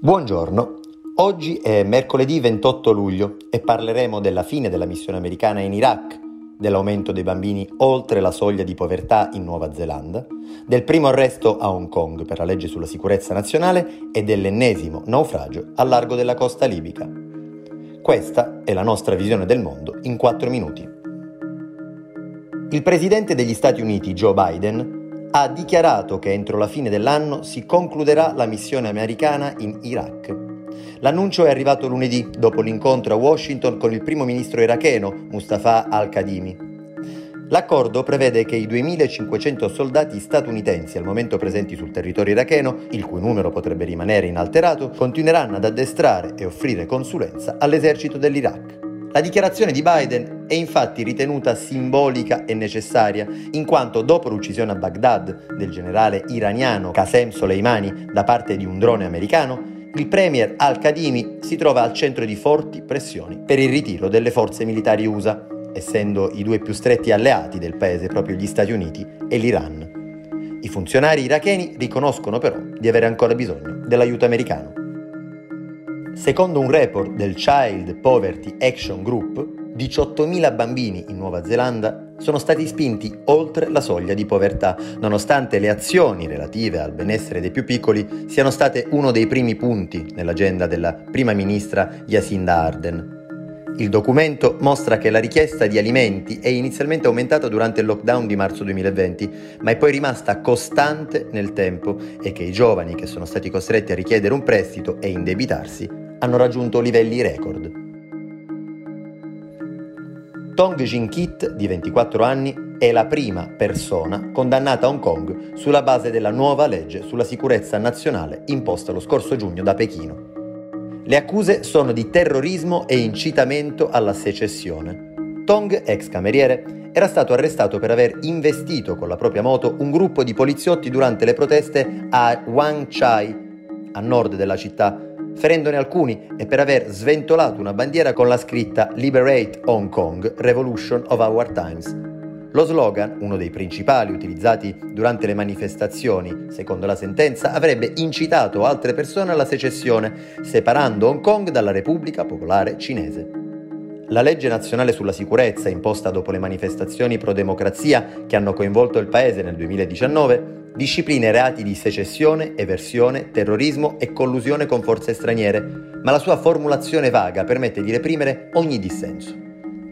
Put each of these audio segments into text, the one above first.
Buongiorno, oggi è mercoledì 28 luglio e parleremo della fine della missione americana in Iraq, dell'aumento dei bambini oltre la soglia di povertà in Nuova Zelanda, del primo arresto a Hong Kong per la legge sulla sicurezza nazionale e dell'ennesimo naufragio al largo della costa libica. Questa è la nostra visione del mondo in 4 minuti. Il presidente degli Stati Uniti, Joe Biden, ha dichiarato che entro la fine dell'anno si concluderà la missione americana in Iraq. L'annuncio è arrivato lunedì dopo l'incontro a Washington con il primo ministro iracheno Mustafa al-Kadhimi. L'accordo prevede che i 2.500 soldati statunitensi al momento presenti sul territorio iracheno, il cui numero potrebbe rimanere inalterato, continueranno ad addestrare e offrire consulenza all'esercito dell'Iraq. La dichiarazione di Biden è infatti ritenuta simbolica e necessaria, in quanto dopo l'uccisione a Baghdad del generale iraniano Qasem Soleimani da parte di un drone americano, il premier al-Kadhimi si trova al centro di forti pressioni per il ritiro delle forze militari USA, essendo i due più stretti alleati del paese proprio gli Stati Uniti e l'Iran. I funzionari iracheni riconoscono però di avere ancora bisogno dell'aiuto americano. Secondo un report del Child Poverty Action Group, 18.000 bambini in Nuova Zelanda sono stati spinti oltre la soglia di povertà, nonostante le azioni relative al benessere dei più piccoli siano state uno dei primi punti nell'agenda della prima ministra Jacinda Arden. Il documento mostra che la richiesta di alimenti è inizialmente aumentata durante il lockdown di marzo 2020, ma è poi rimasta costante nel tempo e che i giovani che sono stati costretti a richiedere un prestito e indebitarsi hanno raggiunto livelli record. Tong Jin-kit, di 24 anni, è la prima persona condannata a Hong Kong sulla base della nuova legge sulla sicurezza nazionale imposta lo scorso giugno da Pechino. Le accuse sono di terrorismo e incitamento alla secessione. Tong, ex cameriere, era stato arrestato per aver investito con la propria moto un gruppo di poliziotti durante le proteste a Wang Chai, a nord della città, ferendone alcuni e per aver sventolato una bandiera con la scritta Liberate Hong Kong, Revolution of Our Times. Lo slogan, uno dei principali utilizzati durante le manifestazioni, secondo la sentenza, avrebbe incitato altre persone alla secessione, separando Hong Kong dalla Repubblica Popolare Cinese. La legge nazionale sulla sicurezza, imposta dopo le manifestazioni pro-democrazia che hanno coinvolto il paese nel 2019, disciplina i reati di secessione, eversione, terrorismo e collusione con forze straniere, ma la sua formulazione vaga permette di reprimere ogni dissenso.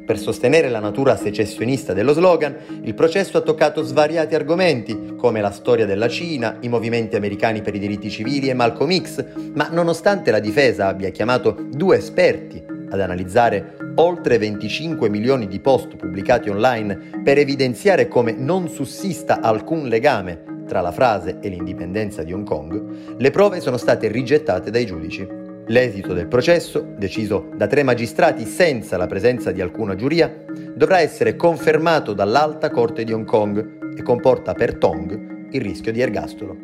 Per sostenere la natura secessionista dello slogan, il processo ha toccato svariati argomenti, come la storia della Cina, i movimenti americani per i diritti civili e Malcolm X, ma nonostante la difesa abbia chiamato due esperti ad analizzare oltre 25 milioni di post pubblicati online per evidenziare come non sussista alcun legame tra la frase e l'indipendenza di Hong Kong, le prove sono state rigettate dai giudici. L'esito del processo, deciso da tre magistrati senza la presenza di alcuna giuria, dovrà essere confermato dall'Alta Corte di Hong Kong e comporta per Tong il rischio di ergastolo.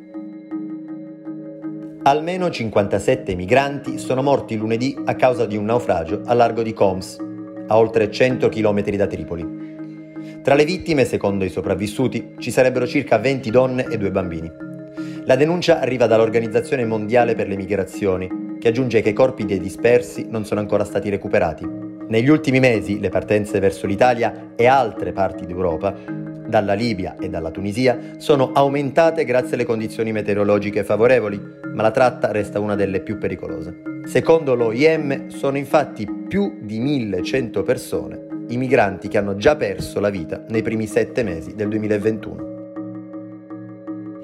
Almeno 57 migranti sono morti lunedì a causa di un naufragio a largo di Coms, a oltre 100 km da Tripoli. Tra le vittime, secondo i sopravvissuti, ci sarebbero circa 20 donne e due bambini. La denuncia arriva dall'Organizzazione Mondiale per le Migrazioni, che aggiunge che i corpi dei dispersi non sono ancora stati recuperati. Negli ultimi mesi le partenze verso l'Italia e altre parti d'Europa, dalla Libia e dalla Tunisia, sono aumentate grazie alle condizioni meteorologiche favorevoli, ma la tratta resta una delle più pericolose. Secondo l'OIM sono infatti più di 1100 persone i migranti che hanno già perso la vita nei primi sette mesi del 2021.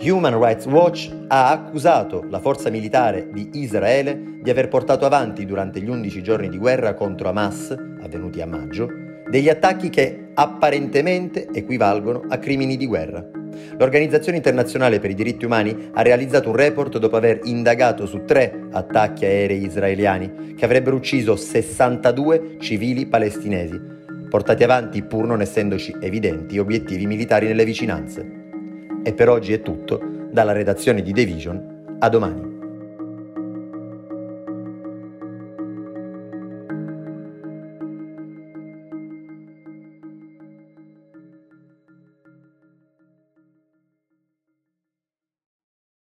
Human Rights Watch ha accusato la forza militare di Israele di aver portato avanti durante gli 11 giorni di guerra contro Hamas, avvenuti a maggio, degli attacchi che apparentemente equivalgono a crimini di guerra. L'Organizzazione internazionale per i diritti umani ha realizzato un report dopo aver indagato su tre attacchi aerei israeliani che avrebbero ucciso 62 civili palestinesi, portati avanti pur non essendoci evidenti obiettivi militari nelle vicinanze. E per oggi è tutto, dalla redazione di The Vision, a domani.